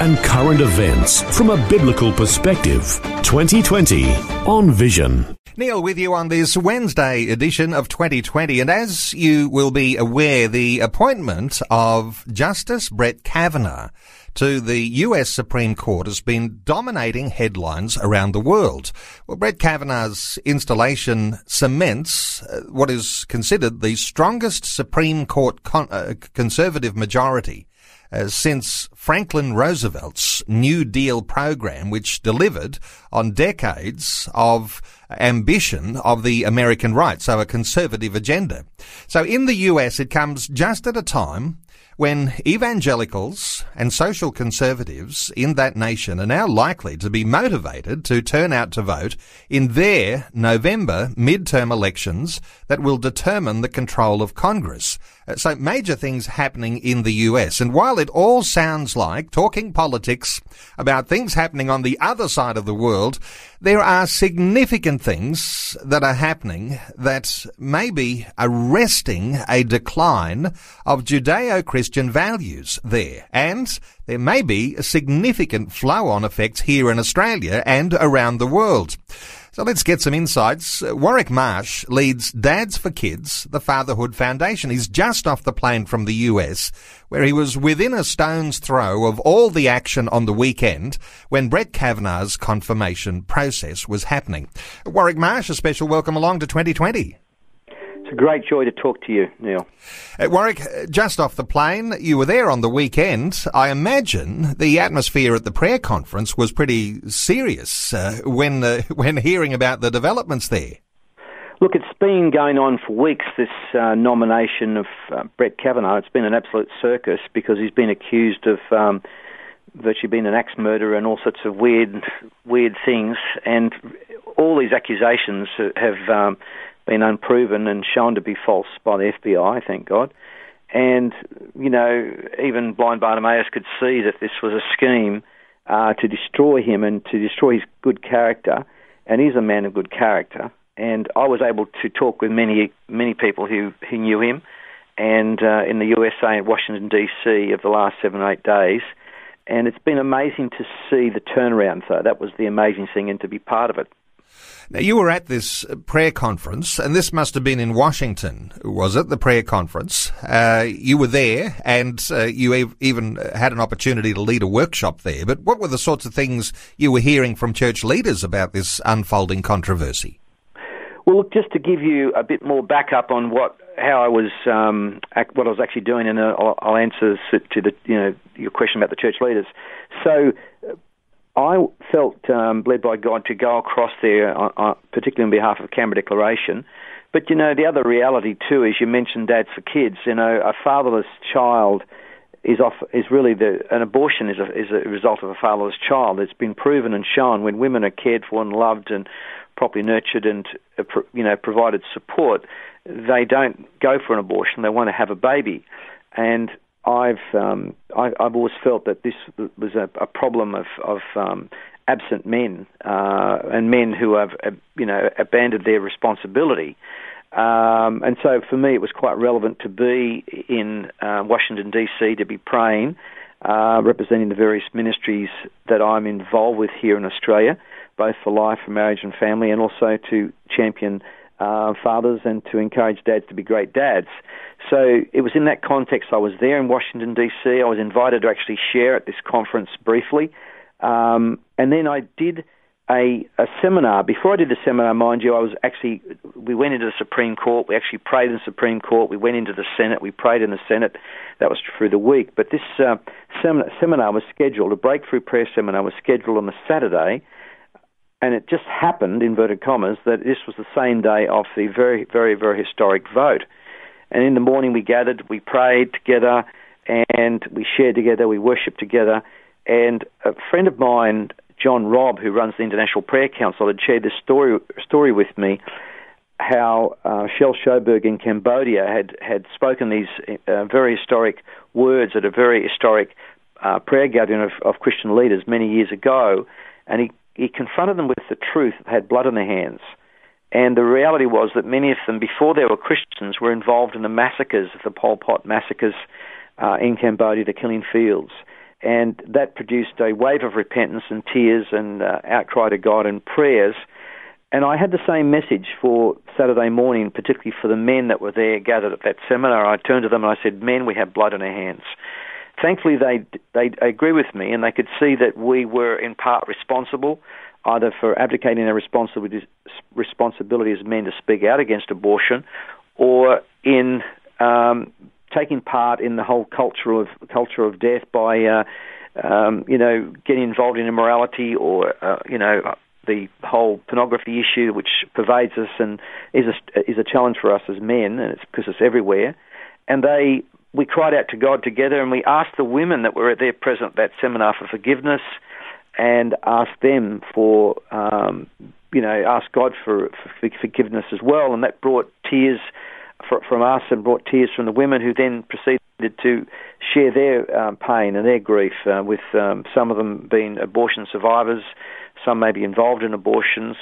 and current events from a biblical perspective. 2020 on Vision. Neil with you on this Wednesday edition of 2020. And as you will be aware, the appointment of Justice Brett Kavanaugh to the US Supreme Court has been dominating headlines around the world. Well, Brett Kavanaugh's installation cements uh, what is considered the strongest Supreme Court con- uh, conservative majority uh, since Franklin Roosevelt's New Deal program, which delivered on decades of ambition of the American right, so a conservative agenda. So in the US, it comes just at a time when evangelicals and social conservatives in that nation are now likely to be motivated to turn out to vote in their November midterm elections that will determine the control of Congress. Uh, so major things happening in the US. And while it all sounds like talking politics about things happening on the other side of the world, there are significant things that are happening that may be arresting a decline of Judeo-Christian values there. And there may be significant flow-on effects here in Australia and around the world. So let's get some insights. Uh, Warwick Marsh leads Dads for Kids, the Fatherhood Foundation. He's just off the plane from the US, where he was within a stone's throw of all the action on the weekend when Brett Kavanaugh's confirmation process was happening. Warwick Marsh, a special welcome along to 2020. A great joy to talk to you, Neil. Uh, Warwick, uh, just off the plane, you were there on the weekend. I imagine the atmosphere at the prayer conference was pretty serious uh, when uh, when hearing about the developments there. Look, it's been going on for weeks. This uh, nomination of uh, Brett Kavanaugh. It's been an absolute circus because he's been accused of. Um, virtually being an axe murderer and all sorts of weird, weird things, and all these accusations have um, been unproven and shown to be false by the FBI, thank God. And, you know, even blind Bartimaeus could see that this was a scheme uh, to destroy him and to destroy his good character. And he's a man of good character. And I was able to talk with many, many people who, who knew him and uh, in the USA and Washington, D.C. of the last seven or eight days. And it's been amazing to see the turnaround, though. That was the amazing thing, and to be part of it. Now, you were at this prayer conference, and this must have been in Washington, was it? The prayer conference. Uh, you were there, and uh, you even had an opportunity to lead a workshop there. But what were the sorts of things you were hearing from church leaders about this unfolding controversy? Well, look, just to give you a bit more backup on what how I was um, what I was actually doing, and uh, I'll, I'll answer to the you know your question about the church leaders. So I felt um, led by God to go across there, uh, uh, particularly on behalf of Canberra Declaration. But you know, the other reality too is you mentioned dads for kids. You know, a fatherless child is off is really the an abortion is a is a result of a fatherless child. It's been proven and shown when women are cared for and loved and properly nurtured and uh, you know provided support, they don't go for an abortion. They want to have a baby, and I've um, I, have always felt that this was a, a problem of of um, absent men uh, and men who have uh, you know abandoned their responsibility. Um, and so for me, it was quite relevant to be in uh, Washington D.C. to be praying, uh, representing the various ministries that I'm involved with here in Australia, both for life, for marriage and family, and also to champion uh, fathers and to encourage dads to be great dads. So it was in that context I was there in Washington, D.C. I was invited to actually share at this conference briefly. Um, and then I did a, a seminar. Before I did the seminar, mind you, I was actually, we went into the Supreme Court. We actually prayed in the Supreme Court. We went into the Senate. We prayed in the Senate. That was through the week. But this uh, seminar, seminar was scheduled, a breakthrough prayer seminar was scheduled on the Saturday and it just happened, inverted commas, that this was the same day of the very, very, very historic vote. And in the morning we gathered, we prayed together, and we shared together, we worshipped together. And a friend of mine John Robb, who runs the International Prayer Council, had shared this story story with me. How uh, Shel Sjoberg in Cambodia had had spoken these uh, very historic words at a very historic uh, prayer gathering of, of Christian leaders many years ago, and he he confronted them with the truth that had blood on their hands. And the reality was that many of them, before they were Christians, were involved in the massacres, the Pol Pot massacres uh, in Cambodia, the killing fields. And that produced a wave of repentance and tears and uh, outcry to God and prayers. And I had the same message for Saturday morning, particularly for the men that were there gathered at that seminar. I turned to them and I said, Men, we have blood on our hands. Thankfully, they, they agree with me and they could see that we were in part responsible either for abdicating their responsibility, responsibility as men to speak out against abortion or in um, taking part in the whole culture of culture of death by uh, um, you know getting involved in immorality or uh, you know the whole pornography issue which pervades us and is a, is a challenge for us as men and it's because it's everywhere. And they we cried out to God together and we asked the women that were there present at that seminar for forgiveness and asked them for, um, you know, ask God for, for, forgiveness as well. And that brought tears for, from us and brought tears from the women who then proceeded to share their um, pain and their grief, uh, with um, some of them being abortion survivors, some may be involved in abortions.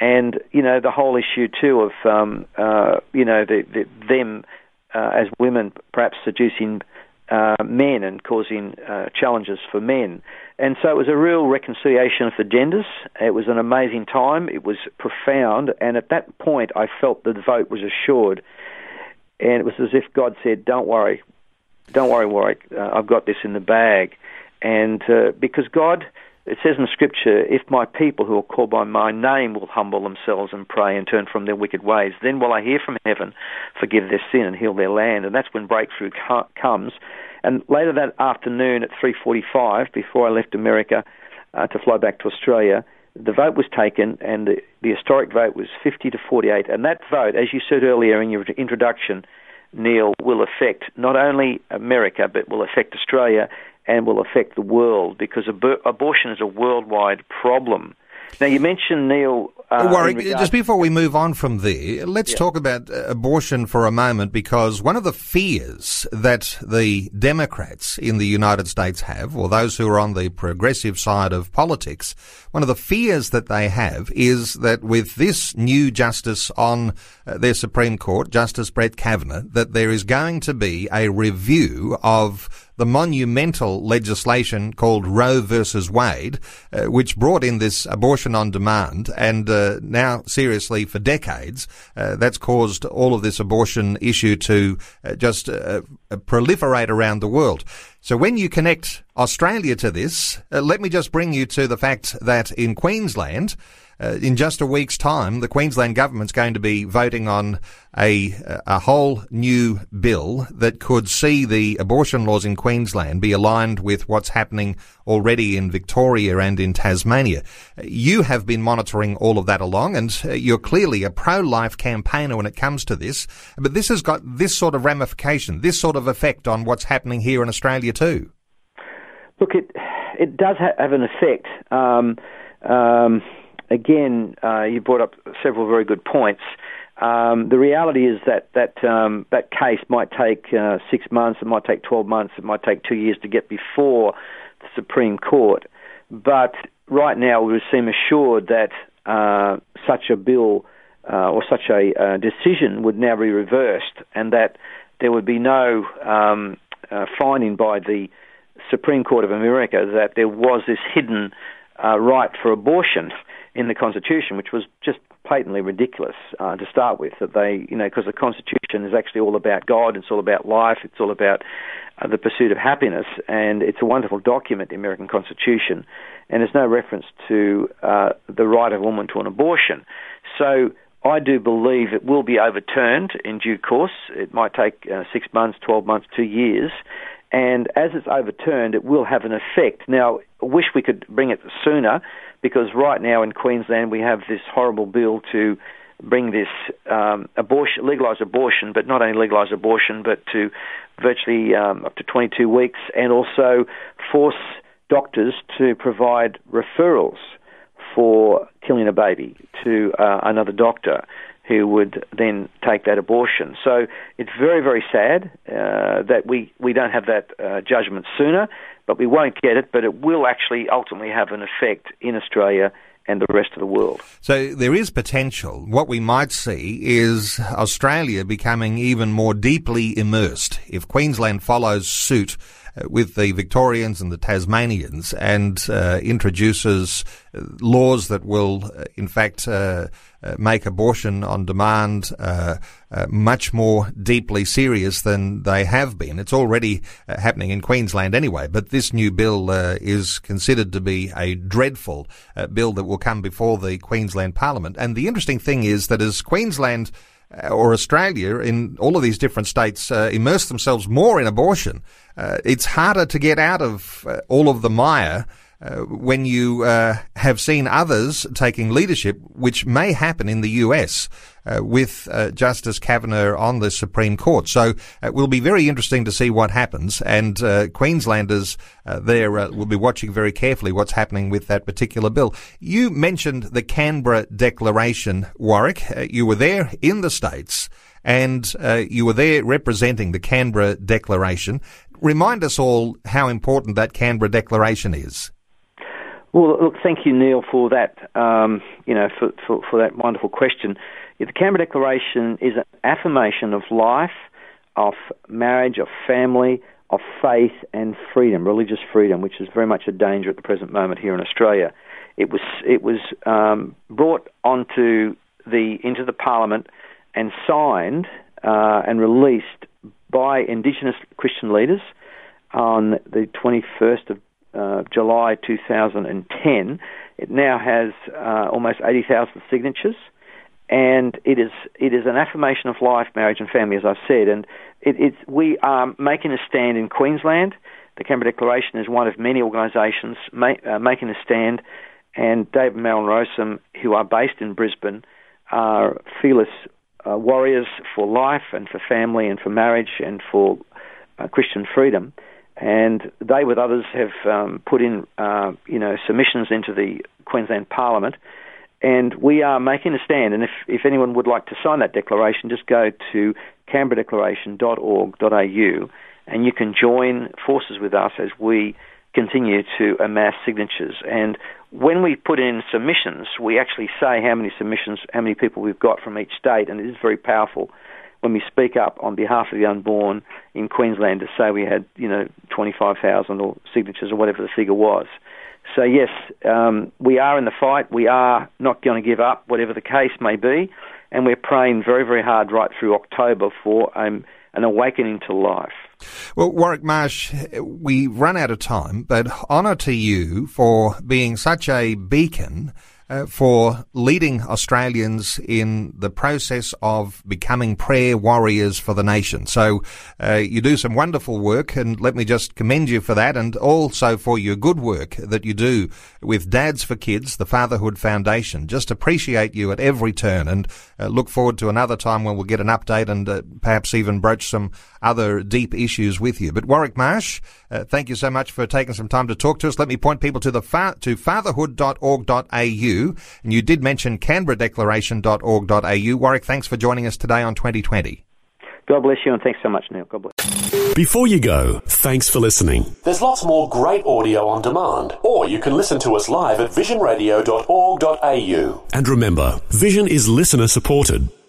And you know the whole issue too of um, uh, you know the, the, them uh, as women perhaps seducing uh, men and causing uh, challenges for men. And so it was a real reconciliation of the genders. It was an amazing time. It was profound. And at that point, I felt the vote was assured. And it was as if God said, Don't worry. Don't worry, Warwick. Uh, I've got this in the bag. And uh, because God, it says in the scripture, if my people who are called by my name will humble themselves and pray and turn from their wicked ways, then will I hear from heaven, forgive their sin and heal their land. And that's when breakthrough comes. And later that afternoon at 3:45, before I left America uh, to fly back to Australia, the vote was taken, and the, the historic vote was 50 to 48. And that vote, as you said earlier in your introduction, Neil, will affect not only America but will affect Australia and will affect the world because ab- abortion is a worldwide problem. Now, you mentioned, Neil. Uh, Warwick, just before we move on from there, let's yeah. talk about uh, abortion for a moment because one of the fears that the Democrats in the United States have, or those who are on the progressive side of politics, one of the fears that they have is that with this new justice on uh, their Supreme Court, Justice Brett Kavanaugh, that there is going to be a review of the monumental legislation called Roe versus Wade, uh, which brought in this abortion on demand, and uh, now seriously for decades, uh, that's caused all of this abortion issue to uh, just uh, proliferate around the world. So when you connect Australia to this, uh, let me just bring you to the fact that in Queensland, uh, in just a week's time, the Queensland government's going to be voting on a a whole new bill that could see the abortion laws in Queensland be aligned with what's happening already in Victoria and in Tasmania. You have been monitoring all of that along, and uh, you're clearly a pro-life campaigner when it comes to this. But this has got this sort of ramification, this sort of effect on what's happening here in Australia too. Look, it it does have an effect. Um, um, again, uh, you brought up several very good points. Um, the reality is that that um, that case might take uh, six months, it might take twelve months, it might take two years to get before the Supreme Court. But right now, we seem assured that uh, such a bill uh, or such a uh, decision would now be reversed, and that there would be no um, uh, finding by the Supreme Court of America that there was this hidden right for abortion in the Constitution, which was just patently ridiculous uh, to start with. That they, you know, because the Constitution is actually all about God, it's all about life, it's all about uh, the pursuit of happiness, and it's a wonderful document, the American Constitution, and there's no reference to uh, the right of a woman to an abortion. So I do believe it will be overturned in due course. It might take uh, six months, 12 months, two years. And as it's overturned, it will have an effect. Now, I wish we could bring it sooner because right now in Queensland we have this horrible bill to bring this um, abortion, legalise abortion, but not only legalise abortion, but to virtually um, up to 22 weeks, and also force doctors to provide referrals for killing a baby to uh, another doctor who would then take that abortion. So it's very, very sad uh, that we, we don't have that uh, judgment sooner, but we won't get it, but it will actually ultimately have an effect in Australia and the rest of the world. So there is potential. What we might see is Australia becoming even more deeply immersed. If Queensland follows suit, with the Victorians and the Tasmanians and uh, introduces uh, laws that will, uh, in fact, uh, uh, make abortion on demand much more deeply serious than they have been. It's already happening in Queensland anyway, but this new bill is considered to be a dreadful bill that will come before the Queensland Parliament. And the interesting thing is that as Queensland or Australia in all of these different states uh, immerse themselves more in abortion, uh, it's harder to get out of uh, all of the mire uh, when you uh, have seen others taking leadership, which may happen in the US uh, with uh, Justice Kavanaugh on the Supreme Court. So it will be very interesting to see what happens, and uh, Queenslanders there will be watching very carefully what's happening with that particular bill. You mentioned the Canberra Declaration, Warwick. you were there in the States. And you were there representing the Canberra Declaration. Remind us all how important that Canberra Declaration is. Well, look, thank you, Neil, for that. Um, you know, for, for, for that wonderful question. The Canberra Declaration is an affirmation of life, of marriage, of family, of faith and freedom, religious freedom, which is very much a danger at the present moment here in Australia. It was it was um, brought onto the into the Parliament and signed uh, and released by Indigenous Christian leaders on the 21st of uh, July 2010. It now has uh, almost 80,000 signatures, and it is it is an affirmation of life, marriage, and family, as I've said. And it, it's we are making a stand in Queensland. The Canberra Declaration is one of many organisations uh, making a stand, and David Marilyn Rowsome, who are based in Brisbane, are fearless uh, warriors for life and for family and for marriage and for uh, Christian freedom and they, with others, have um, put in, uh, you know, submissions into the Queensland Parliament, and we are making a stand. And if, if anyone would like to sign that declaration, just go to canberradeclaration.org.au, and you can join forces with us as we continue to amass signatures. And when we put in submissions, we actually say how many submissions, how many people we've got from each state, and it is very powerful when we speak up on behalf of the unborn in Queensland to say we had, you know, 25,000 or signatures or whatever the figure was. So yes, um, we are in the fight. We are not going to give up, whatever the case may be, and we're praying very, very hard right through October for um, an awakening to life. Well, Warwick Marsh, we run out of time, but honour to you for being such a beacon uh, for leading Australians in the process of becoming prayer warriors for the nation. So uh, you do some wonderful work, and let me just commend you for that, and also for your good work that you do with Dads for Kids, the Fatherhood Foundation. Just appreciate you at every turn, and uh, look forward to another time when we'll get an update and uh, perhaps even broach some other deep issues with you. But Warwick Marsh, uh, thank you so much for taking some time to talk to us. Let me point people to the fa- to fatherhood.org.au and you did mention canberradeclaration.org.au. Warwick, thanks for joining us today on 2020. God bless you and thanks so much, Neil. God bless. Before you go, thanks for listening. There's lots more great audio on demand, or you can listen to us live at visionradio.org.au. And remember, Vision is listener supported.